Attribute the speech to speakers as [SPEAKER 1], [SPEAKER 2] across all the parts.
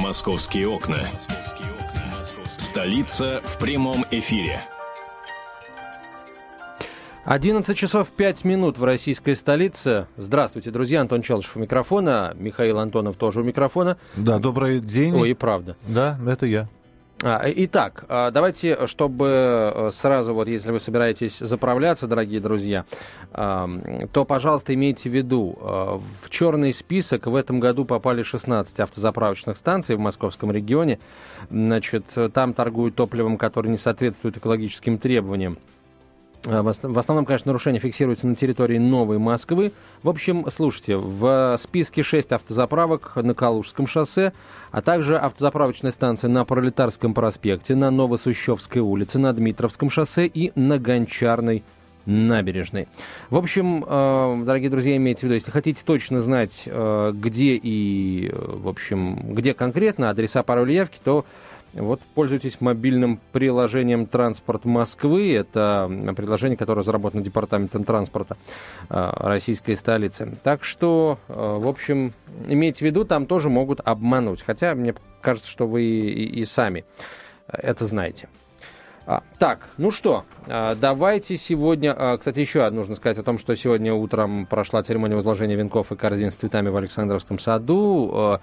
[SPEAKER 1] Московские окна. Столица в прямом эфире.
[SPEAKER 2] 11 часов 5 минут в российской столице. Здравствуйте, друзья. Антон Челышев у микрофона. Михаил Антонов тоже у микрофона.
[SPEAKER 3] Да, добрый день.
[SPEAKER 2] Ой, и правда.
[SPEAKER 3] Да, это я.
[SPEAKER 2] А, итак, а, давайте, чтобы э, сразу, вот если вы собираетесь заправляться, дорогие друзья, то, пожалуйста, имейте в виду, а, в черный список в этом году попали 16 автозаправочных станций в московском регионе. Значит, там торгуют топливом, которое не соответствует экологическим требованиям. А, в основном, конечно, нарушения фиксируются на территории Новой Москвы. В общем, слушайте, в списке 6 автозаправок на Калужском шоссе, а также автозаправочные станции на Пролетарском проспекте, на Новосущевской улице, на Дмитровском шоссе и на Гончарной набережной. В общем, э, дорогие друзья, имейте в виду, если хотите точно знать, э, где и, в общем, где конкретно адреса пароли явки, то вот пользуйтесь мобильным приложением «Транспорт Москвы». Это приложение, которое разработано Департаментом транспорта э, российской столицы. Так что, э, в общем, имейте в виду, там тоже могут обмануть. Хотя мне кажется, что вы и, сами это знаете. А, так, ну что, а, давайте сегодня... Кстати, еще нужно сказать о том, что сегодня утром прошла церемония возложения венков и корзин с цветами в Александровском саду.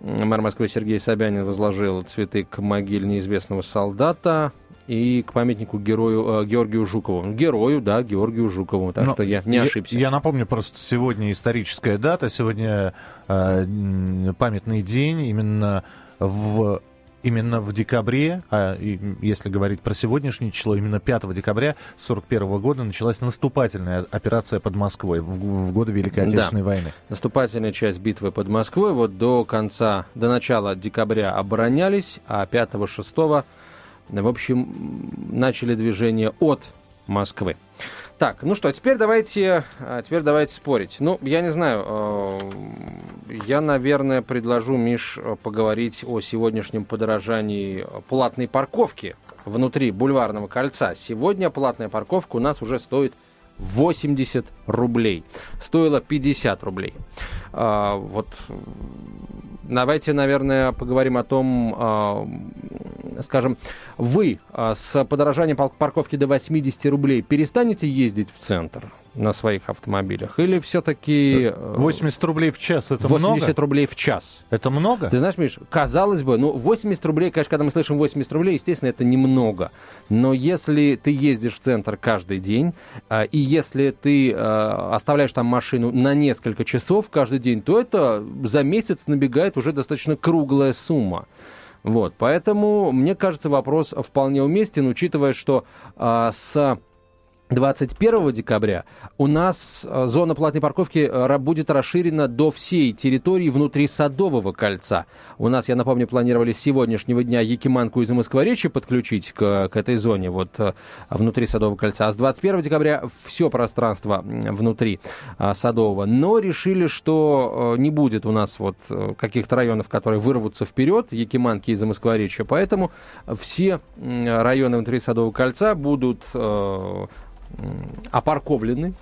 [SPEAKER 2] Мэр Москвы Сергей Собянин возложил цветы к могиле неизвестного солдата и к памятнику герою э, Георгию Жукову. Герою, да, Георгию Жукову. Так Но что я не ошибся.
[SPEAKER 3] Я, я напомню, просто сегодня историческая дата, сегодня э, памятный день именно в именно в декабре, а если говорить про сегодняшнее число, именно 5 декабря 1941 года началась наступательная операция под Москвой в, в годы Великой Отечественной да. войны.
[SPEAKER 2] Наступательная часть битвы под Москвой вот до конца, до начала декабря оборонялись, а 5-6 в общем, начали движение от Москвы. Так, ну что, теперь давайте, а, теперь давайте спорить. Ну, я не знаю, э, я, наверное, предложу, Миш, поговорить о сегодняшнем подорожании платной парковки внутри бульварного кольца. Сегодня платная парковка у нас уже стоит 80 рублей. Стоило 50 рублей. А, вот давайте, наверное, поговорим о том, а, скажем, вы а, с подорожанием парковки до 80 рублей перестанете ездить в центр? На своих автомобилях? Или все-таки...
[SPEAKER 3] 80 э, рублей в час, это
[SPEAKER 2] 80
[SPEAKER 3] много?
[SPEAKER 2] 80 рублей в час.
[SPEAKER 3] Это много?
[SPEAKER 2] Ты знаешь, Миш, казалось бы, ну, 80 рублей, конечно, когда мы слышим 80 рублей, естественно, это немного. Но если ты ездишь в центр каждый день, э, и если ты э, оставляешь там машину на несколько часов каждый день, то это за месяц набегает уже достаточно круглая сумма. Вот, поэтому, мне кажется, вопрос вполне уместен, учитывая, что э, с 21 декабря у нас э, зона платной парковки э, будет расширена до всей территории внутри Садового кольца. У нас, я напомню, планировали с сегодняшнего дня Якиманку из Москворечи подключить к, к этой зоне, вот э, внутри Садового кольца. А с 21 декабря все пространство внутри Садового. Но решили, что не будет у нас вот каких-то районов, которые вырвутся вперед, Якиманки из Москворечья. Поэтому все районы внутри Садового кольца будут опарковлены,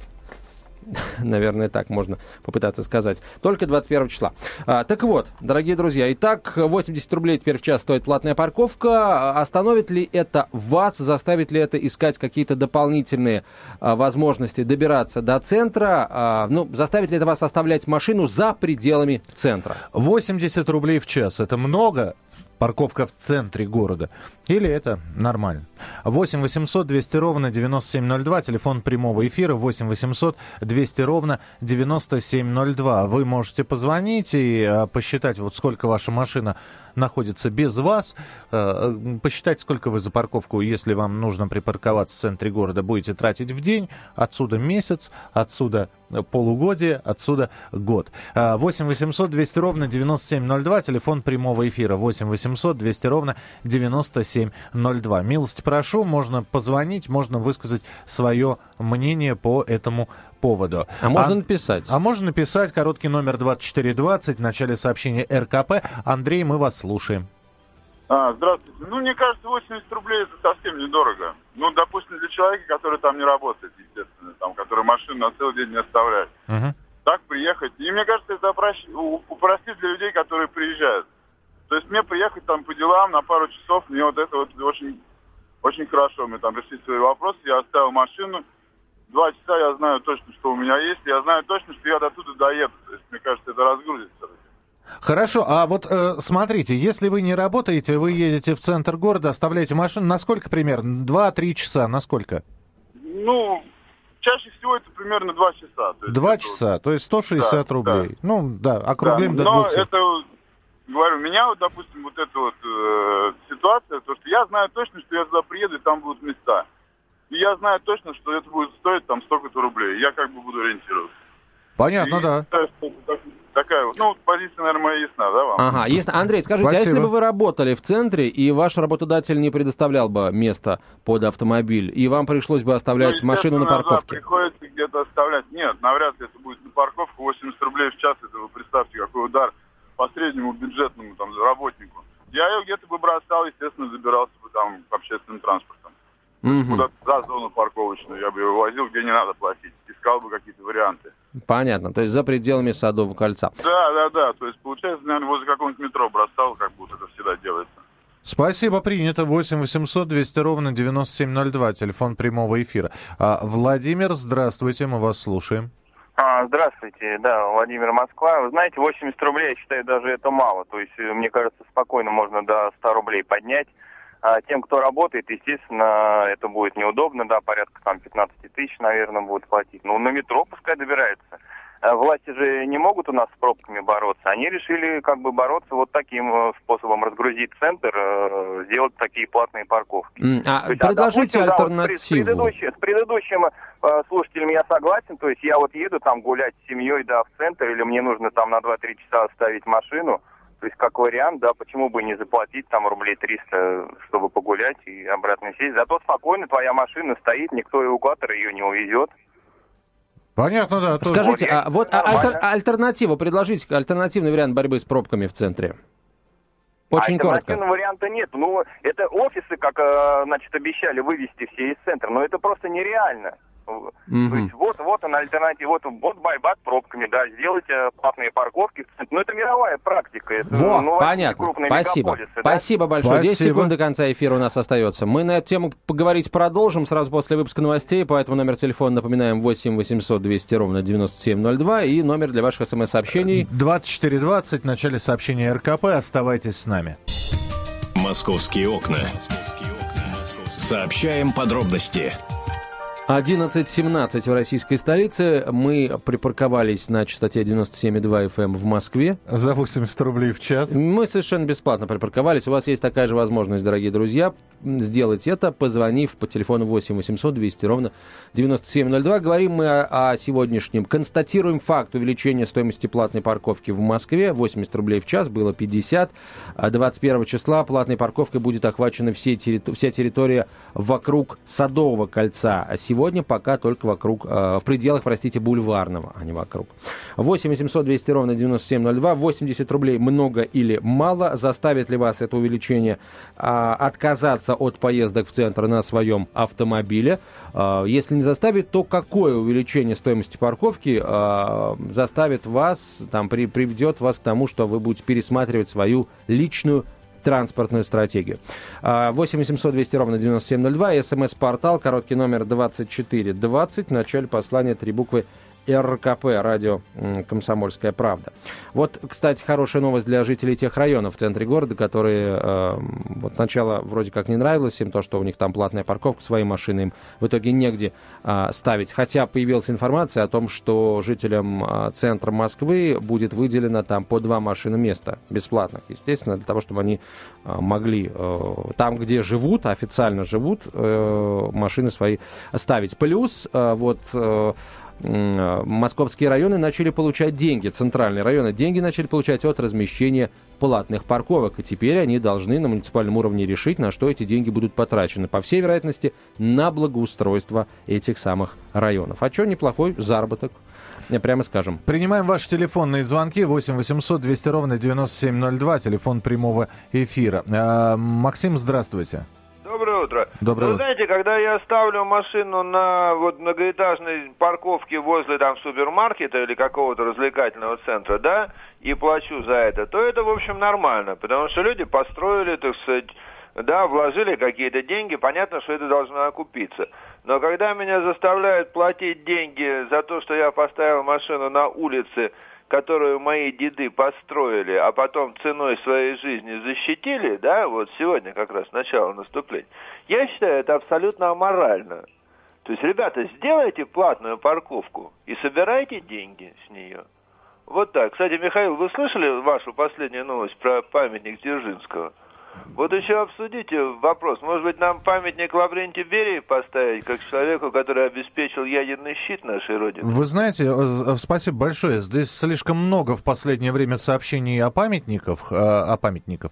[SPEAKER 2] наверное, так можно попытаться сказать, только 21 числа. А, так вот, дорогие друзья, итак, 80 рублей теперь в час стоит платная парковка. Остановит ли это вас, заставит ли это искать какие-то дополнительные а, возможности добираться до центра? А, ну, заставит ли это вас оставлять машину за пределами центра?
[SPEAKER 3] 80 рублей в час, это много? Парковка в центре города. Или это нормально? 8 800 200 ровно 9702, телефон прямого эфира 8 800 200 ровно 9702. Вы можете позвонить и а, посчитать, вот сколько ваша машина находится без вас. Э, посчитать, сколько вы за парковку, если вам нужно припарковаться в центре города, будете тратить в день. Отсюда месяц, отсюда полугодие, отсюда год. 8 800 200 ровно 9702, телефон прямого эфира 8 800 200 ровно 9702. Милости прошу, можно позвонить, можно высказать свое мнение по этому поводу.
[SPEAKER 2] А можно а, написать?
[SPEAKER 3] А можно написать короткий номер 2420 в начале сообщения РКП. Андрей, мы вас слушаем.
[SPEAKER 4] А, здравствуйте. Ну, мне кажется, 80 рублей это совсем недорого. Ну, допустим, для человека, который там не работает, естественно, там, который машину на целый день не оставляет. Uh-huh. Так приехать. И мне кажется, это упростит для людей, которые приезжают. То есть мне приехать там по делам на пару часов, мне вот это вот очень, очень хорошо. Мы там решили свои вопросы, я оставил машину. Два часа я знаю точно, что у меня есть. Я знаю точно, что я до туда доеду. То есть, мне кажется, это разгрузит все-таки.
[SPEAKER 3] Хорошо, а вот э, смотрите, если вы не работаете, вы едете в центр города, оставляете машину, на сколько примерно? Два-три часа, на сколько?
[SPEAKER 4] Ну, чаще всего это примерно два часа.
[SPEAKER 3] Два
[SPEAKER 4] вот-
[SPEAKER 3] часа, то есть 160
[SPEAKER 4] Да,
[SPEAKER 3] рублей. Ну, да, округлим
[SPEAKER 4] Да,
[SPEAKER 3] до
[SPEAKER 4] но
[SPEAKER 3] 200.
[SPEAKER 4] это, говорю, меня вот, допустим, вот эта вот э, ситуация, то, что я знаю точно, что я туда приеду, и там будут места. И я знаю точно, что это будет стоить там столько-то рублей. Я как бы буду ориентироваться.
[SPEAKER 3] Понятно,
[SPEAKER 4] И
[SPEAKER 3] да.
[SPEAKER 4] считаю, что это такая вот, ну, позиция, наверное, моя ясна, да, вам?
[SPEAKER 2] Ага, ясно. Андрей, скажите, а
[SPEAKER 3] Спасибо.
[SPEAKER 2] если бы вы работали в центре, и ваш работодатель не предоставлял бы место под автомобиль, и вам пришлось бы оставлять
[SPEAKER 4] Ну,
[SPEAKER 2] машину на
[SPEAKER 4] естественно, да,
[SPEAKER 2] парковке?
[SPEAKER 4] приходится где-то оставлять. Нет, навряд ли это будет на парковку. 80 рублей в час, это вы представьте, какой удар по среднему бюджетному там работнику. Я ее где-то бы бросал, естественно, забирался бы там общественным транспортом.
[SPEAKER 2] Мгм.
[SPEAKER 4] Куда-то за зону парковочную я бы его возил, где не надо платить. Искал бы какие-то варианты.
[SPEAKER 2] Понятно, то есть за пределами Садового кольца.
[SPEAKER 4] Да, да, да. То есть, получается, наверное, возле какого-нибудь метро бросал, как будто это всегда делается.
[SPEAKER 3] Спасибо, принято. 8 800 200 ровно 9702, телефон прямого эфира. А, Владимир, здравствуйте, мы вас слушаем.
[SPEAKER 5] А, здравствуйте, да, Владимир Москва. Вы знаете, 80 рублей, я считаю, даже это мало. То есть, э, мне кажется, спокойно можно до 100 рублей поднять. А тем, кто работает, естественно, это будет неудобно, да, порядка там 15 тысяч, наверное, будут платить. Ну, на метро пускай добираются. А Власти же не могут у нас с пробками бороться. Они решили как бы бороться вот таким э, способом, разгрузить центр, э, сделать такие платные парковки.
[SPEAKER 2] А
[SPEAKER 5] есть, а,
[SPEAKER 2] предложите
[SPEAKER 5] допустим, да, вот
[SPEAKER 2] альтернативу.
[SPEAKER 5] С, предыдущим, с предыдущим э, слушателем я согласен. То есть я вот еду там гулять с семьей, да, в центр, или мне нужно там на 2-3 часа оставить машину. То есть как вариант, да, почему бы не заплатить там рублей 300, чтобы погулять и обратно сесть. Зато спокойно твоя машина стоит, никто эвакуатор ее не увезет.
[SPEAKER 3] Понятно, да. тоже.
[SPEAKER 2] Скажите, а вот а- альтер- альтернативу, предложите альтернативный вариант борьбы с пробками в центре. Очень
[SPEAKER 5] а
[SPEAKER 2] коротко.
[SPEAKER 5] альтернативного варианта нет. Ну, это офисы, как, э, значит, обещали вывести все из центра, но это просто нереально. То
[SPEAKER 2] Мгм.
[SPEAKER 5] есть вот, вот она альтернатива, вот, вот байбак пробками, да, сделайте платные парковки. Ну, это мировая практика. Это,
[SPEAKER 2] Во,
[SPEAKER 5] ну,
[SPEAKER 2] понятно.
[SPEAKER 5] крупные
[SPEAKER 2] Спасибо.
[SPEAKER 5] да.
[SPEAKER 2] Спасибо большое. 10
[SPEAKER 3] Спасибо.
[SPEAKER 2] секунд до конца эфира у нас остается. Мы на эту тему поговорить продолжим сразу после выпуска новостей, поэтому номер телефона напоминаем 8 800 200 ровно 9702 и номер для ваших смс-сообщений
[SPEAKER 3] 2420, в начале сообщения РКП. Оставайтесь с нами.
[SPEAKER 1] Московские окна. Сообщаем подробности.
[SPEAKER 2] 11.17 в российской столице. Мы припарковались на частоте 97,2 FM в Москве.
[SPEAKER 3] За 80 рублей в час.
[SPEAKER 2] Мы совершенно бесплатно припарковались. У вас есть такая же возможность, дорогие друзья, сделать это, позвонив по телефону 8 800 200 ровно 9702. Говорим мы о, о сегодняшнем. Констатируем факт увеличения стоимости платной парковки в Москве. 80 рублей в час, было 50. А 21 числа платной парковкой будет охвачена все вся территория вокруг Садового кольца. Сегодня пока только вокруг, э, в пределах, простите, Бульварного, а не вокруг. 8 800 200 ровно 9702. 80 рублей много или мало? Заставит ли вас это увеличение а, отказаться от поездок в центр на своем автомобиле? А, если не заставит, то какое увеличение стоимости парковки а, заставит вас, там, при, приведет вас к тому, что вы будете пересматривать свою личную транспортную стратегию. А, 8 800 200 ровно 9702, смс-портал, короткий номер 2420, в начале послания три буквы РКП, радио «Комсомольская правда». Вот, кстати, хорошая новость для жителей тех районов в центре города, которые э, вот сначала вроде как не нравилось им то, что у них там платная парковка, свои машины им в итоге негде а, ставить. Хотя появилась информация о том, что жителям а, центра Москвы будет выделено там по два машины места бесплатных, естественно, для того, чтобы они а, могли э, там, где живут, официально живут, э, машины свои ставить. Плюс э, вот э, э, московские районы начали получать деньги, центральные районы деньги начали получать от размещения платных парковок, и теперь они должны на муниципальном уровне решить, на что эти деньги будут потрачены. По всей вероятности, на благоустройство этих самых районов. А что неплохой заработок, э, прямо скажем.
[SPEAKER 3] Принимаем ваши телефонные звонки 8 800 200 ровно 9702, телефон прямого эфира. А, Максим, здравствуйте.
[SPEAKER 6] Доброе утро.
[SPEAKER 3] Доброе
[SPEAKER 6] Вы
[SPEAKER 3] утро.
[SPEAKER 6] знаете, когда я ставлю машину на вот многоэтажной парковке возле там супермаркета или какого-то развлекательного центра, да, и плачу за это, то это, в общем, нормально, потому что люди построили, так сказать, да, вложили какие-то деньги, понятно, что это должно окупиться. Но когда меня заставляют платить деньги за то, что я поставил машину на улице, которую мои деды построили, а потом ценой своей жизни защитили, да, вот сегодня как раз начало наступления, я считаю, это абсолютно аморально. То есть, ребята, сделайте платную парковку и собирайте деньги с нее. Вот так. Кстати, Михаил, вы слышали вашу последнюю новость про памятник Дзержинского? Вот еще обсудите вопрос. Может быть, нам памятник Лаврентию Берии поставить, как человеку, который обеспечил ядерный щит нашей Родины?
[SPEAKER 3] Вы знаете, э, э, спасибо большое. Здесь слишком много в последнее время сообщений о памятниках, э, о памятниках.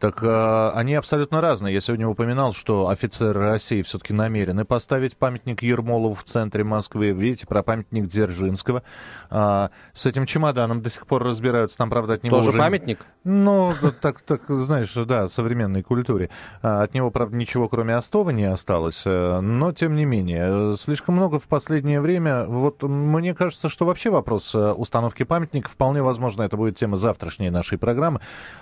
[SPEAKER 3] Так э, они абсолютно разные. Я сегодня упоминал, что офицеры России все-таки намерены поставить памятник Ермолову в центре Москвы. Видите, про памятник Дзержинского. Э, с этим чемоданом до сих пор разбираются. Там, правда, от него
[SPEAKER 2] Тоже
[SPEAKER 3] уже...
[SPEAKER 2] памятник?
[SPEAKER 3] Ну, так, так, знаешь, да, современной культуре. А, От него, правда, ничего, кроме Остова, не осталось. э, Но, тем не менее, слишком много в последнее время. Вот мне кажется, что вообще вопрос э, установки памятника, вполне возможно, это будет тема завтрашней нашей программы.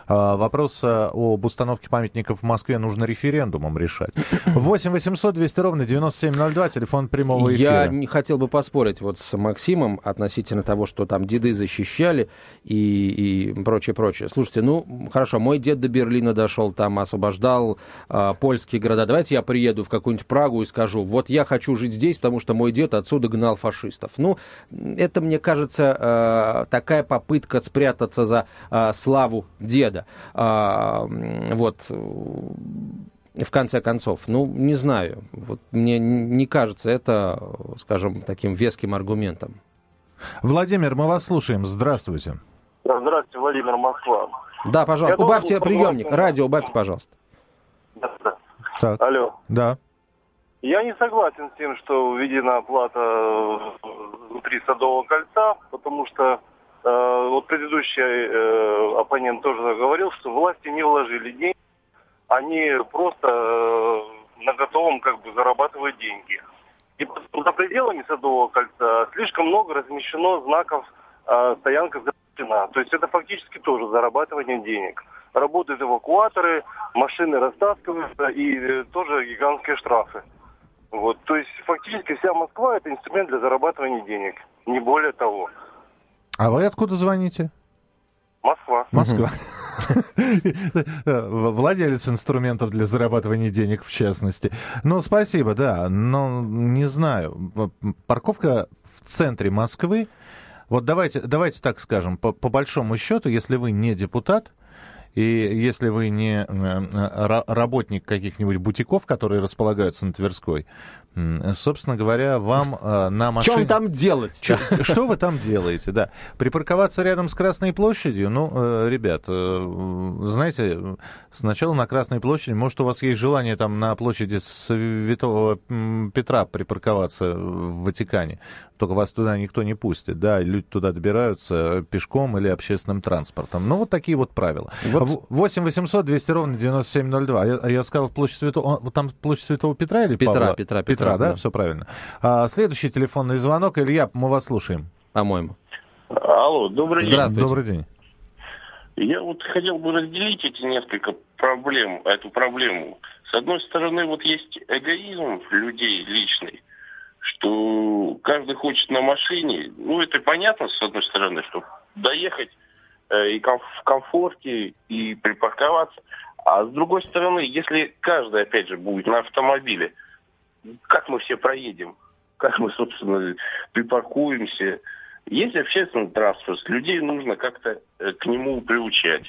[SPEAKER 3] Вопрос э, об установке памятников в Москве нужно референдумом решать. 8 800 200 ровно 9702, телефон прямого эфира.
[SPEAKER 2] Я не хотел бы поспорить вот с Максимом относительно того, что там деды защищали и, и прочее, прочее. Слушайте, ну, хорошо, мой дед до Берлина дошел, там освобождал а, польские города. Давайте я приеду в какую-нибудь Прагу и скажу, вот я хочу жить здесь, потому что мой дед отсюда гнал фашистов. Ну, это, мне кажется, а, такая попытка спрятаться за а, славу деда. Вот в конце концов. Ну, не знаю. Вот мне не кажется это, скажем, таким веским аргументом.
[SPEAKER 3] Владимир, мы вас слушаем. Здравствуйте.
[SPEAKER 7] Здравствуйте, Владимир Москва.
[SPEAKER 2] Да, пожалуйста,
[SPEAKER 7] Я
[SPEAKER 2] убавьте приемник,
[SPEAKER 7] согласен.
[SPEAKER 2] радио убавьте, пожалуйста.
[SPEAKER 7] Да, да.
[SPEAKER 3] Так,
[SPEAKER 7] Алло.
[SPEAKER 3] да.
[SPEAKER 7] Я не согласен с тем, что введена оплата э, внутри Садового кольца, потому что э, вот предыдущий э, оппонент тоже говорил, что власти не вложили деньги, они просто э, на готовом как бы зарабатывают деньги. И за пределами Садового кольца слишком много размещено знаков э, стоянка запрещена. То есть это фактически тоже зарабатывание денег. Работают эвакуаторы, машины растаскиваются и э, тоже гигантские штрафы. Вот, то есть фактически вся Москва это инструмент для зарабатывания денег, не более того.
[SPEAKER 3] А вы откуда звоните?
[SPEAKER 7] Москва.
[SPEAKER 3] Москва. Владелец инструментов для зарабатывания денег, в частности. Ну, спасибо, да. Но не знаю. Парковка в центре Москвы. Вот давайте, давайте так скажем, по, по большому счету, если вы не депутат, и если вы не э, ра- работник каких-нибудь бутиков, которые располагаются на Тверской, собственно говоря, вам э, на машине...
[SPEAKER 2] там делать?
[SPEAKER 3] Чё- Что вы там делаете, да? Припарковаться рядом с Красной площадью? Ну, э, ребят, э, знаете, сначала на Красной площади, может, у вас есть желание там на площади Святого Петра припарковаться в Ватикане, только вас туда никто не пустит, да, люди туда добираются пешком или общественным транспортом. Ну, вот такие вот правила.
[SPEAKER 2] Вот.
[SPEAKER 3] В- 8 800 200 ровно 9702. Я, а я сказал площадь Святого... Там площадь Святого Петра или
[SPEAKER 2] Петра,
[SPEAKER 3] Павла?
[SPEAKER 2] Петра,
[SPEAKER 3] Петра,
[SPEAKER 2] Петра,
[SPEAKER 3] да?
[SPEAKER 2] да.
[SPEAKER 3] Все правильно. А, следующий телефонный звонок. Илья, мы вас слушаем.
[SPEAKER 2] По-моему.
[SPEAKER 8] Алло, добрый день.
[SPEAKER 2] Здравствуйте.
[SPEAKER 3] Добрый день.
[SPEAKER 8] Я вот хотел бы разделить эти несколько проблем, эту проблему. С одной стороны, вот есть эгоизм людей личный, что каждый хочет на машине. Ну, это понятно, с одной стороны, что доехать э, и в комфорте, и припарковаться. А с другой стороны, если каждый, опять же, будет на автомобиле, как мы все проедем? Как мы, собственно, припаркуемся? Есть общественный транспорт, людей нужно как-то э, к нему приучать.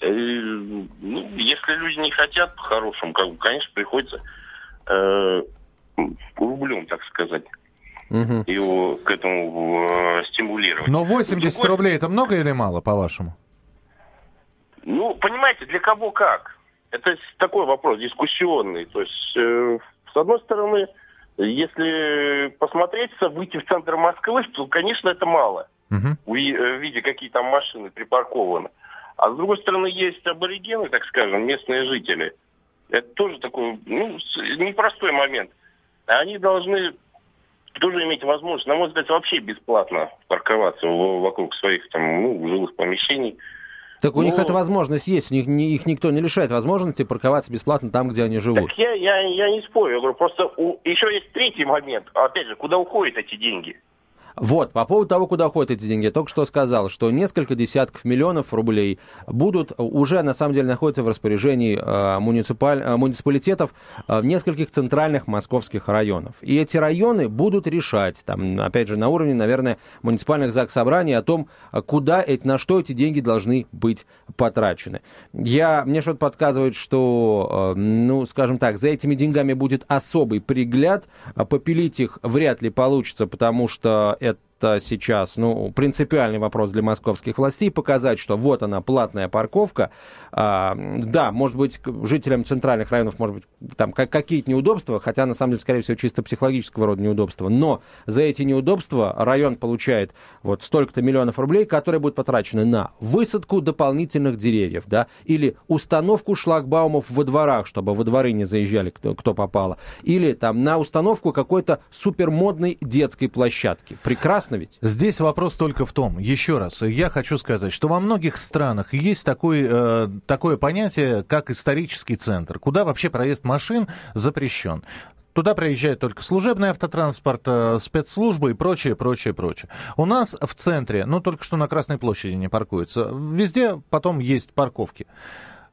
[SPEAKER 8] Э, ну, если люди не хотят по-хорошему, как бы, конечно, приходится э, рублем, так сказать,
[SPEAKER 2] Мгм.
[SPEAKER 8] его к этому э, стимулировать.
[SPEAKER 3] Но 80
[SPEAKER 8] Другой-
[SPEAKER 3] рублей это много или мало, по-вашему?
[SPEAKER 8] Ну, понимаете, для кого как? Это такой вопрос дискуссионный. То есть, э, с одной стороны, если посмотреться, выйти в центр Москвы, то, конечно, это мало. Ви- э, видя, какие там машины припаркованы. А с другой стороны, есть аборигены, так скажем, местные жители. Это тоже такой, ну, непростой момент. Они должны тоже иметь возможность, на мой взгляд, вообще бесплатно парковаться вокруг своих там, ну, жилых помещений.
[SPEAKER 2] Так у ну, них эта возможность есть, у них не, их никто не лишает возможности парковаться бесплатно там, где они живут.
[SPEAKER 8] Так я, я, я не спорю, я говорю, просто у, еще есть третий момент, опять же, куда уходят эти деньги.
[SPEAKER 2] Вот, по поводу того, куда ходят эти деньги, я только что сказал, что несколько десятков миллионов рублей будут уже, на самом деле, находятся в распоряжении э, муниципаль, э, муниципалитетов э, в нескольких центральных московских районов. И эти районы будут решать, там, опять же, на уровне, наверное, муниципальных ЗАГС собраний о том, куда эти, на что эти деньги должны быть потрачены. Я, мне что-то подсказывает, что, э, ну, скажем так, за этими деньгами будет особый пригляд, попилить их вряд ли получится, потому что сейчас, ну, принципиальный вопрос для московских властей, показать, что вот она, платная парковка. А, да, может быть, жителям центральных районов, может быть, там какие-то неудобства, хотя, на самом деле, скорее всего, чисто психологического рода неудобства. Но за эти неудобства район получает вот столько-то миллионов рублей, которые будут потрачены на высадку дополнительных деревьев, да, или установку шлагбаумов во дворах, чтобы во дворы не заезжали кто, кто попало, или там на установку какой-то супермодной детской площадки. Прекрасно ведь?
[SPEAKER 3] Здесь вопрос только в том, еще раз, я хочу сказать, что во многих странах есть такой, э, такое понятие, как исторический центр, куда вообще проезд машин запрещен. Туда приезжает только служебный автотранспорт, э, спецслужбы и прочее, прочее, прочее. У нас в центре, ну, только что на Красной площади не паркуются. Везде потом есть парковки.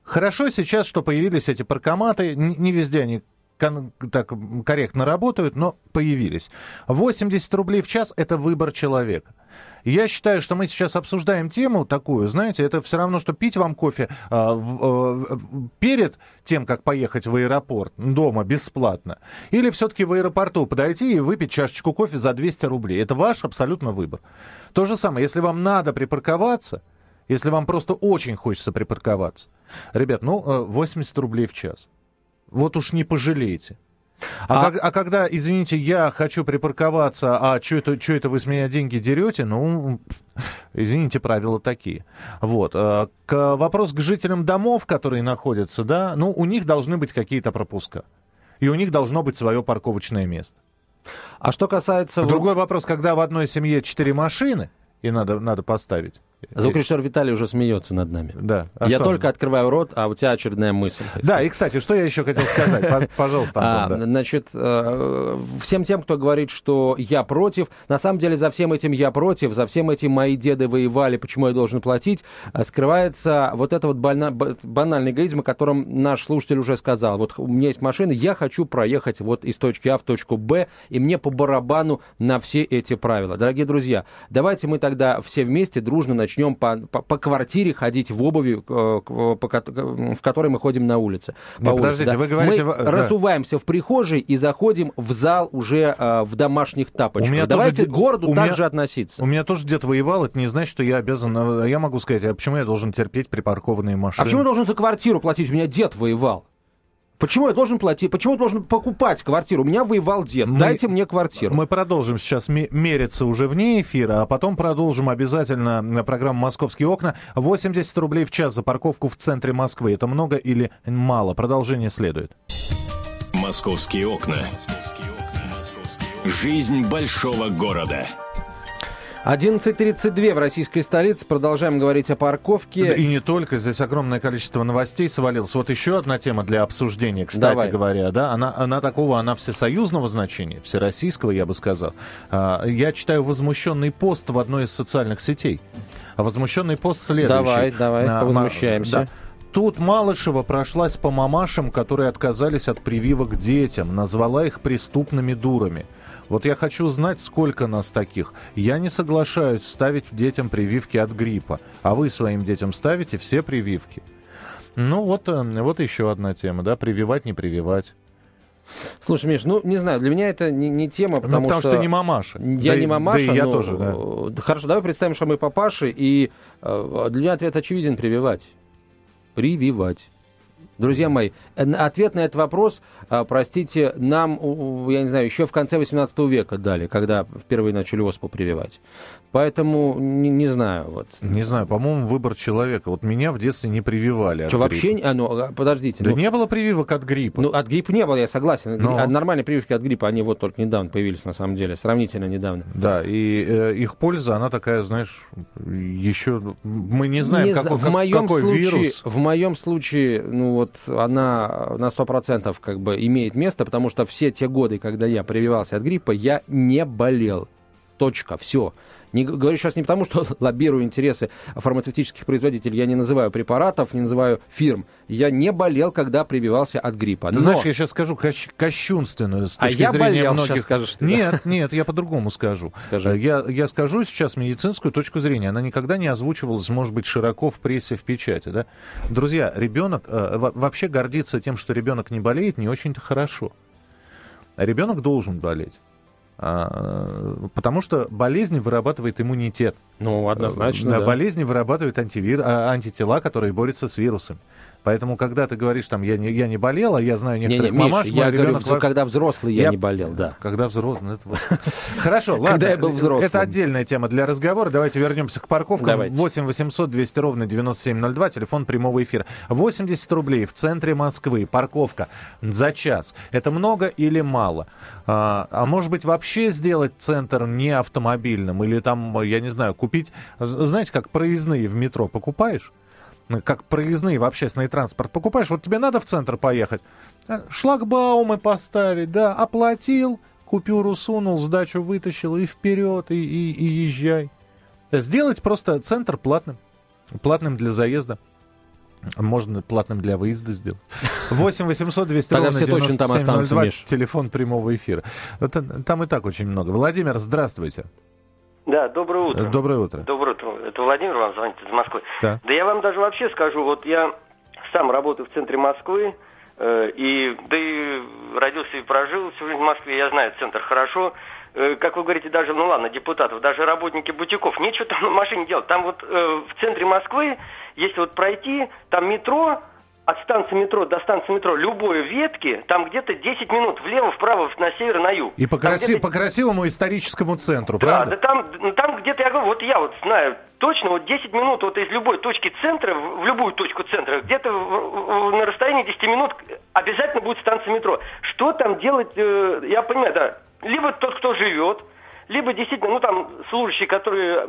[SPEAKER 3] Хорошо сейчас, что появились эти паркоматы. Не везде они так корректно работают, но появились. 80 рублей в час – это выбор человека. Я считаю, что мы сейчас обсуждаем тему такую, знаете, это все равно, что пить вам кофе э, э, перед тем, как поехать в аэропорт дома бесплатно, или все-таки в аэропорту подойти и выпить чашечку кофе за 200 рублей. Это ваш абсолютно выбор. То же самое, если вам надо припарковаться, если вам просто очень хочется припарковаться, ребят, ну, 80 э, рублей в час. Вот уж не пожалеете. А, а... Как, а когда, извините, я хочу припарковаться, а что это, что это вы с меня деньги дерете? Ну, извините, правила такие. Вот. Э, к, вопрос к жителям домов, которые находятся, да, ну, у них должны быть какие-то пропуска. И у них должно быть свое парковочное место.
[SPEAKER 2] А что касается...
[SPEAKER 3] Другой вопрос, когда в одной семье четыре машины, и надо, надо поставить.
[SPEAKER 2] Звукорежиссер Виталий уже смеется над нами.
[SPEAKER 3] Да.
[SPEAKER 2] А я только открываю рот, а у тебя очередная мысль.
[SPEAKER 3] Да, и, кстати, что я еще хотел сказать? Пожалуйста,
[SPEAKER 2] Антон. А, значит, э, всем тем, кто говорит, что я против, на самом деле за всем этим я против, за всем этим мои деды воевали, почему я должен платить, э, скрывается вот это вот банальный эгоизм, о котором наш слушатель уже сказал. Вот у меня есть машина, я хочу проехать вот из точки А в точку Б, и мне по барабану на все эти правила. Дорогие друзья, давайте мы тогда все вместе дружно начнем начнем по, по, по квартире ходить в обуви, э, по, в которой мы ходим на улице.
[SPEAKER 3] Нет, улице, подождите, да. вы говорите... Мы
[SPEAKER 2] да. разуваемся в прихожей и заходим в зал уже э, в домашних тапочках. У меня Давайте тоже, к городу у так меня, же относиться.
[SPEAKER 3] У меня тоже дед воевал, это не значит, что я обязан... Э, я могу сказать, а почему я должен терпеть припаркованные машины?
[SPEAKER 2] А почему я должен за квартиру платить? У меня дед воевал. Почему я должен платить? Почему я должен покупать квартиру? У меня воевал дед. Мы, Дайте мне квартиру.
[SPEAKER 3] Мы продолжим сейчас мериться уже вне эфира, а потом продолжим обязательно программу «Московские окна». 80 рублей в час за парковку в центре Москвы. Это много или мало? Продолжение следует.
[SPEAKER 1] «Московские окна». Жизнь большого города.
[SPEAKER 2] 11.32 в российской столице. Продолжаем говорить о парковке.
[SPEAKER 3] И не только. Здесь огромное количество новостей свалилось. Вот еще одна тема для обсуждения, кстати Давай. говоря. Да? Она, она такого, она всесоюзного значения, всероссийского, я бы сказал. А, я читаю возмущенный пост в одной из социальных сетей. А возмущенный пост следующий.
[SPEAKER 2] Давай, давай, а, возмущаемся. Да.
[SPEAKER 3] Тут Малышева прошлась по мамашам, которые отказались от прививок детям, назвала их преступными дурами. Вот я хочу знать, сколько нас таких. Я не соглашаюсь ставить детям прививки от гриппа. А вы своим детям ставите все прививки. Ну вот, э, вот еще одна тема, да, прививать, не прививать.
[SPEAKER 2] Слушай, Миш, ну, не знаю, для меня это не, не тема, потому,
[SPEAKER 3] ну, потому что... что ты не мамаша.
[SPEAKER 2] Я да не мамаша,
[SPEAKER 3] да и
[SPEAKER 2] я
[SPEAKER 3] но... тоже, да.
[SPEAKER 2] Хорошо, давай представим, что мы папаши, и э, для меня ответ очевиден – прививать. Прививать. Друзья мои, ответ на этот вопрос, а, простите, нам, я не знаю, еще в конце 18 века дали, когда впервые начали оспу прививать. Поэтому не, не знаю. Вот.
[SPEAKER 3] Не знаю, по-моему, выбор человека. Вот меня в детстве не прививали.
[SPEAKER 2] Что, вообще? А, ну, а, подождите.
[SPEAKER 3] Да
[SPEAKER 2] ну,
[SPEAKER 3] не было прививок от гриппа.
[SPEAKER 2] Ну, от гриппа не было, я согласен. Но... А нормальные прививки от гриппа, они вот только недавно появились, на самом деле, сравнительно недавно.
[SPEAKER 3] Да, и э, их польза, она такая, знаешь, еще... Мы не знаем,
[SPEAKER 2] не
[SPEAKER 3] какой,
[SPEAKER 2] в моем
[SPEAKER 3] какой
[SPEAKER 2] случае,
[SPEAKER 3] вирус.
[SPEAKER 2] В моем случае, ну вот, она на 100% как бы имеет место, потому что все те годы, когда я прививался от гриппа, я не болел. Точка, все. Не, говорю сейчас не потому, что лоббирую интересы фармацевтических производителей. Я не называю препаратов, не называю фирм. Я не болел, когда прививался от гриппа.
[SPEAKER 3] Ты
[SPEAKER 2] Но...
[SPEAKER 3] знаешь, я сейчас скажу кощ- кощунственную с
[SPEAKER 2] А
[SPEAKER 3] точки
[SPEAKER 2] я
[SPEAKER 3] зрения
[SPEAKER 2] болел,
[SPEAKER 3] многих...
[SPEAKER 2] скажешь ты.
[SPEAKER 3] Нет, нет, я по-другому скажу.
[SPEAKER 2] Скажи.
[SPEAKER 3] Я, я скажу сейчас медицинскую точку зрения. Она никогда не озвучивалась, может быть, широко в прессе, в печати. Да? Друзья, ребенок э, во- вообще гордится тем, что ребенок не болеет, не очень-то хорошо. А ребенок должен болеть. А, потому что болезнь вырабатывает иммунитет.
[SPEAKER 2] Ну, однозначно,
[SPEAKER 3] Да,
[SPEAKER 2] да.
[SPEAKER 3] Болезни вырабатывают антивир... а, антитела, которые борются с вирусом. Поэтому, когда ты говоришь, там, я не, я не болел, а я знаю
[SPEAKER 2] Не,
[SPEAKER 3] некоторых
[SPEAKER 2] не, Миш,
[SPEAKER 3] мамаш,
[SPEAKER 2] я
[SPEAKER 3] мой
[SPEAKER 2] говорю,
[SPEAKER 3] ребенок во-
[SPEAKER 2] когда взрослый я,
[SPEAKER 3] Я-
[SPEAKER 2] не болел, да.
[SPEAKER 3] Когда взрослый, ну, это. Хорошо, ладно.
[SPEAKER 2] Когда я был взрослым.
[SPEAKER 3] Это отдельная тема для разговора. Давайте вернемся к парковкам.
[SPEAKER 2] Давайте.
[SPEAKER 3] 8 800 200 ровно 9702, телефон прямого эфира. 80 рублей в центре Москвы, парковка за час. Это много или мало? А, а может быть вообще сделать центр не автомобильным? Или там, я не знаю, купить... Знаете, как проездные в метро покупаешь? Ну, как проездные в общественный транспорт покупаешь, вот тебе надо в центр поехать, э, шлагбаумы поставить, да, оплатил, купюру сунул, сдачу вытащил и вперед, и, и, и езжай. Сделать просто центр платным, платным для заезда. Можно платным для выезда сделать. 8 800 200
[SPEAKER 2] Тогда
[SPEAKER 3] ровно
[SPEAKER 2] все точно там
[SPEAKER 3] 9702,
[SPEAKER 2] останутся, Миш.
[SPEAKER 3] телефон прямого эфира. Там и так очень много. Владимир, здравствуйте.
[SPEAKER 9] Да, доброе утро.
[SPEAKER 3] Э, Доброе утро.
[SPEAKER 9] Доброе утро. Это Владимир вам звонит из Москвы.
[SPEAKER 3] Да.
[SPEAKER 9] Да я вам даже вообще скажу, вот я сам работаю в центре Москвы, э, и да и родился и прожил всю жизнь в Москве, я знаю центр хорошо. Э, как вы говорите, даже, ну ладно, депутатов, даже работники бутиков, нечего там на машине делать. Там вот э, в центре Москвы, если вот пройти, там метро, от станции метро до станции метро любой ветки, там где-то 10 минут влево, вправо, на север, на юг.
[SPEAKER 3] И по, краси- по красивому историческому центру,
[SPEAKER 9] да,
[SPEAKER 3] правда?
[SPEAKER 9] да там, ну, там где-то, я говорю, вот я вот знаю, точно вот 10 минут вот из любой точки центра, в любую точку центра, где-то на расстоянии 10 минут обязательно будет станция метро. Что там делать, э, я понимаю, да, либо тот, кто живет, либо действительно, ну там служащие, которые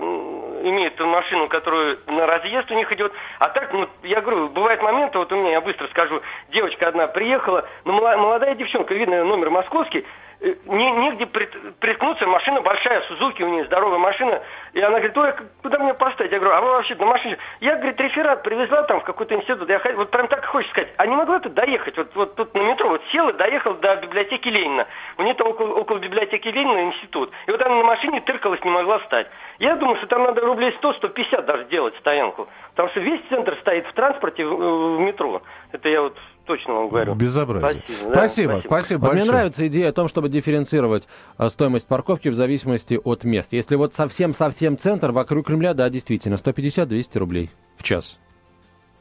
[SPEAKER 9] имеют машину, которую на разъезд у них идет, а так, ну, я говорю, бывают моменты, вот у меня, я быстро скажу, девочка одна приехала, ну, мола- молодая девчонка, видно, номер московский, негде прит- приткнуться, машина большая, Сузуки у нее здоровая машина, и она говорит, ой, куда мне поставить? Я говорю, а вы вообще на машине? Я, говорит, реферат привезла там в какой-то институт, я вот прям так и хочется сказать, а не могла ты доехать, вот, вот тут на метро, вот села, доехала до библиотеки Ленина, у нее там около, около библиотеки Ленина институт, и вот она на машине тыркалась, не могла встать. Я думаю, что там надо рублей 100-150 даже делать стоянку, потому что весь центр стоит в транспорте, в, в метро, точно вам говорю.
[SPEAKER 3] Безобразие.
[SPEAKER 9] Спасибо, да,
[SPEAKER 3] спасибо,
[SPEAKER 9] спасибо.
[SPEAKER 3] спасибо
[SPEAKER 2] Вот мне
[SPEAKER 3] большое.
[SPEAKER 2] нравится идея о том, чтобы дифференцировать а, стоимость парковки в зависимости от мест. Если вот совсем-совсем центр, вокруг Кремля, да, действительно, 150-200 рублей в час.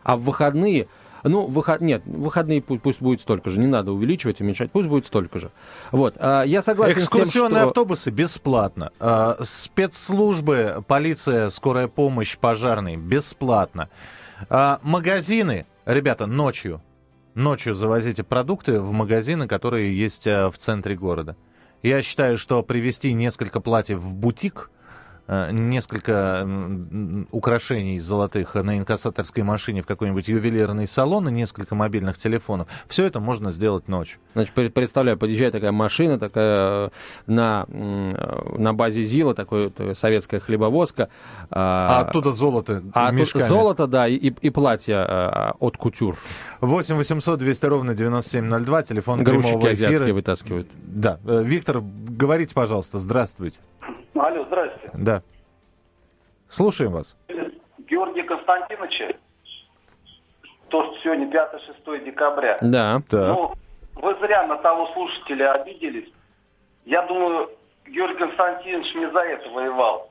[SPEAKER 2] А в выходные, ну, выход... нет, в выходные пусть, пусть будет столько же, не надо увеличивать, уменьшать, пусть будет столько же. Вот, а, я согласен
[SPEAKER 3] Экскурсионные
[SPEAKER 2] с тем, что...
[SPEAKER 3] автобусы бесплатно. А, спецслужбы, полиция, скорая помощь, пожарные бесплатно. А, магазины, ребята, ночью. Ночью завозите продукты в магазины, которые есть а, в центре города. Я считаю, что привезти несколько платьев в бутик, э, несколько м, украшений золотых на инкассаторской машине в какой-нибудь ювелирный салон и несколько мобильных телефонов, все это можно сделать ночью.
[SPEAKER 2] Значит, пре- представляю, подъезжает такая машина, такая э, на, э, на базе ЗИЛа, такая вот, э, советская хлебовозка.
[SPEAKER 3] А оттуда золото
[SPEAKER 2] А тут
[SPEAKER 3] мешками.
[SPEAKER 2] золото, да, и, и платье э, от кутюр.
[SPEAKER 3] 8 800 200 ровно 9702, телефон
[SPEAKER 2] Грузчики
[SPEAKER 3] прямого эфира.
[SPEAKER 2] вытаскивают.
[SPEAKER 3] Да. Э, Виктор, говорите, пожалуйста, здравствуйте.
[SPEAKER 7] Алло, здрасте.
[SPEAKER 3] Да. Слушаем вас.
[SPEAKER 7] Георгия Константиновича, то, что сегодня 5-6 декабря.
[SPEAKER 2] Да.
[SPEAKER 3] Так.
[SPEAKER 7] Ну, вы зря на того слушателя обиделись. Я думаю, Георгий Константинович не за это воевал.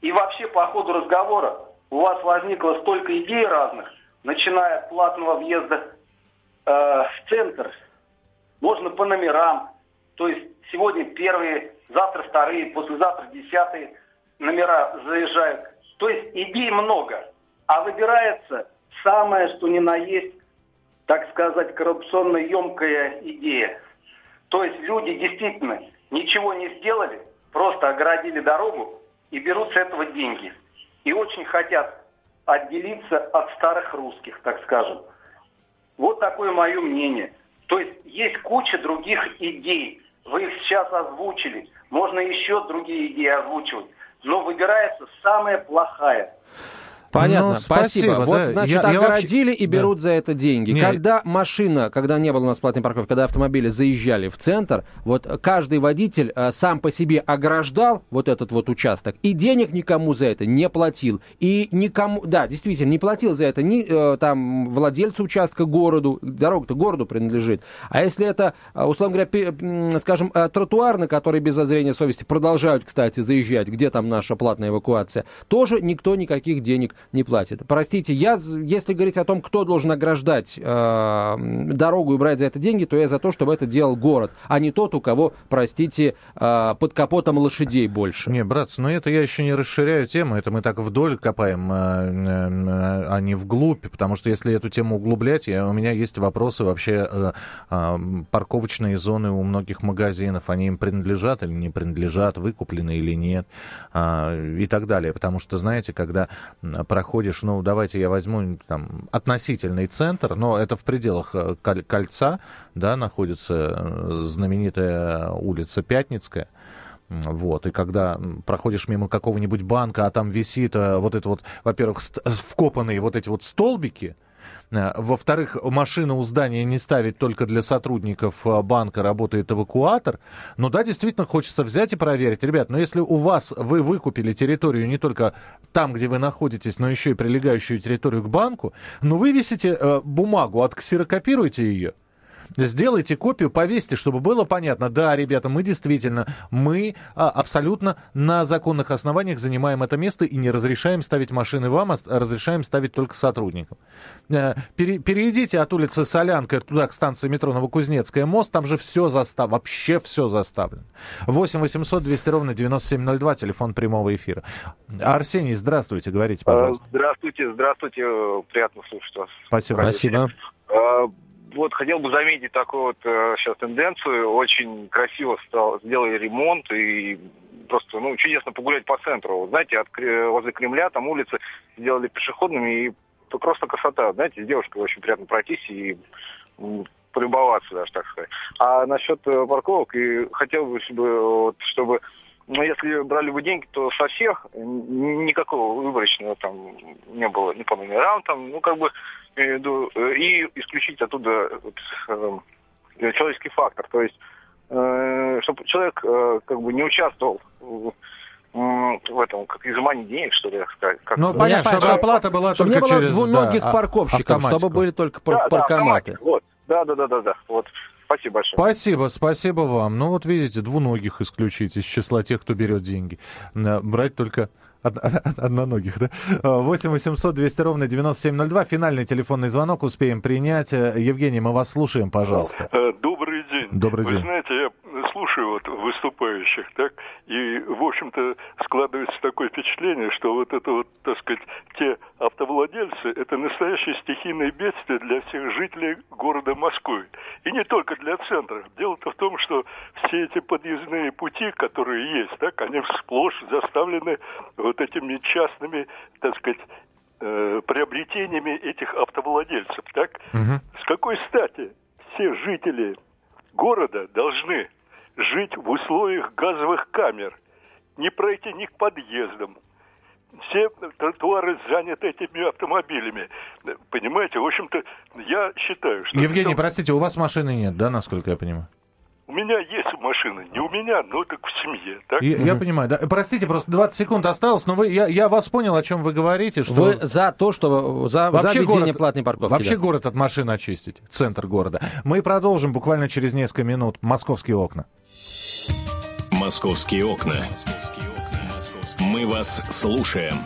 [SPEAKER 7] И вообще, по ходу разговора у вас возникло столько идей разных, начиная от платного въезда
[SPEAKER 10] э, в центр можно по номерам. То есть сегодня первые, завтра вторые, послезавтра десятые номера заезжают. То есть идей много. А выбирается самое, что ни на есть, так сказать, коррупционно емкая идея. То есть люди действительно ничего не сделали, просто оградили дорогу и берут с этого деньги. И очень хотят отделиться от старых русских, так скажем. Вот такое мое мнение. То есть есть куча других идей. Вы их сейчас озвучили. Можно еще другие идеи озвучивать. Но выбирается самая плохая.
[SPEAKER 2] Понятно, ну, спасибо. спасибо. Вот, да. значит, я, огородили я вообще... и берут да. за это деньги. Не... Когда машина, когда не было у нас платной парковки, когда автомобили заезжали в центр, вот каждый водитель а, сам по себе ограждал вот этот вот участок и денег никому за это не платил. И никому, да, действительно, не платил за это ни э, там владельцу участка городу, дорога-то городу принадлежит. А если это, а, условно говоря, пи, скажем, э, тротуар, на который без зазрения совести продолжают, кстати, заезжать, где там наша платная эвакуация, тоже никто никаких денег не платит. Простите, я, если говорить о том, кто должен ограждать э, дорогу и брать за это деньги, то я за то, чтобы это делал город, а не тот, у кого, простите, э, под капотом лошадей больше.
[SPEAKER 3] Не, братцы, но это я еще не расширяю тему, это мы так вдоль копаем, э, э, а не вглубь, потому что если эту тему углублять, я, у меня есть вопросы вообще, э, э, парковочные зоны у многих магазинов, они им принадлежат или не принадлежат, выкуплены или нет, э, и так далее, потому что, знаете, когда проходишь, ну, давайте я возьму там относительный центр, но это в пределах э, кольца, да, находится э, знаменитая улица Пятницкая, вот, и когда проходишь мимо какого-нибудь банка, а там висит э, вот это вот, во-первых, вкопанные вот эти вот столбики, во-вторых, машину у здания не ставить только для сотрудников э, банка, работает эвакуатор. Ну да, действительно хочется взять и проверить. Ребят, но если у вас, вы выкупили территорию не только там, где вы находитесь, но еще и прилегающую территорию к банку, ну вывесите э, бумагу, отксерокопируйте ее сделайте копию, повесьте, чтобы было понятно, да, ребята, мы действительно, мы а, абсолютно на законных основаниях занимаем это место и не разрешаем ставить машины вам, а разрешаем ставить только сотрудникам. Э, пере, перейдите от улицы Солянка туда, к станции метро Новокузнецкая мост, там же все заставлено, вообще все заставлено. 8 800 200 ровно 9702, телефон прямого эфира. Арсений, здравствуйте, говорите, э, пожалуйста.
[SPEAKER 11] Здравствуйте, здравствуйте, приятно слушать вас.
[SPEAKER 3] Спасибо. Спасибо.
[SPEAKER 11] Э, вот хотел бы заметить такую вот э, сейчас тенденцию. Очень красиво стал, сделали ремонт и просто, ну, чудесно погулять по центру. Знаете, от, возле Кремля там улицы сделали пешеходными, и просто красота. Знаете, с девушкой очень приятно пройтись и полюбоваться даже, так сказать. А насчет э, парковок, и хотел бы, чтобы, вот, чтобы ну, если брали бы деньги, то со всех никакого выборочного там не было, не по номерам там, ну, как бы и исключить оттуда вот, э, человеческий фактор. То есть, э, чтобы человек э, как бы не участвовал в, в этом, как изымании денег, что ли, сказать. Как
[SPEAKER 3] ну, понятно, чтобы оплата была
[SPEAKER 2] чтобы
[SPEAKER 3] только
[SPEAKER 2] не было
[SPEAKER 3] через...
[SPEAKER 2] двуногих да, парковщиков, автоматику. чтобы были только да, паркоматы. Да,
[SPEAKER 11] вот. Да, да, да, да, да. Вот. Спасибо большое.
[SPEAKER 3] Спасибо, спасибо вам. Ну вот видите, двуногих исключить из числа тех, кто берет деньги. Брать только Од, од, одноногих, да? 8 800 200 ровно 9702. Финальный телефонный звонок успеем принять. Евгений, мы вас слушаем, пожалуйста.
[SPEAKER 12] Э, добрый день.
[SPEAKER 3] Добрый день.
[SPEAKER 12] Вы знаете, я слушаю вот выступающих, так, и, в общем-то, складывается такое впечатление, что вот это вот, так сказать, те автовладельцы, это настоящее стихийное бедствие для всех жителей города Москвы. И не только для центра. Дело-то в том, что все эти подъездные пути, которые есть, так, они сплошь заставлены вот этими частными, так сказать, э, приобретениями этих автовладельцев, так? Угу. С какой стати все жители города должны жить в условиях газовых камер, не пройти ни к подъездам. Все тротуары заняты этими автомобилями. Понимаете, в общем-то, я считаю, что...
[SPEAKER 3] Евгений, это... простите, у вас машины нет, да, насколько я понимаю?
[SPEAKER 12] У меня есть машина, не у меня, но так в семье. Так?
[SPEAKER 3] Я, я понимаю, да. Простите, просто 20 секунд осталось, но вы, я, я вас понял, о чем вы говорите. Что...
[SPEAKER 2] Вы за то, что за, вообще за введение город, платной парковки.
[SPEAKER 3] Вообще
[SPEAKER 2] да.
[SPEAKER 3] город от машин очистить, центр города. Мы продолжим буквально через несколько минут. Московские окна.
[SPEAKER 1] Московские окна. Мы вас слушаем.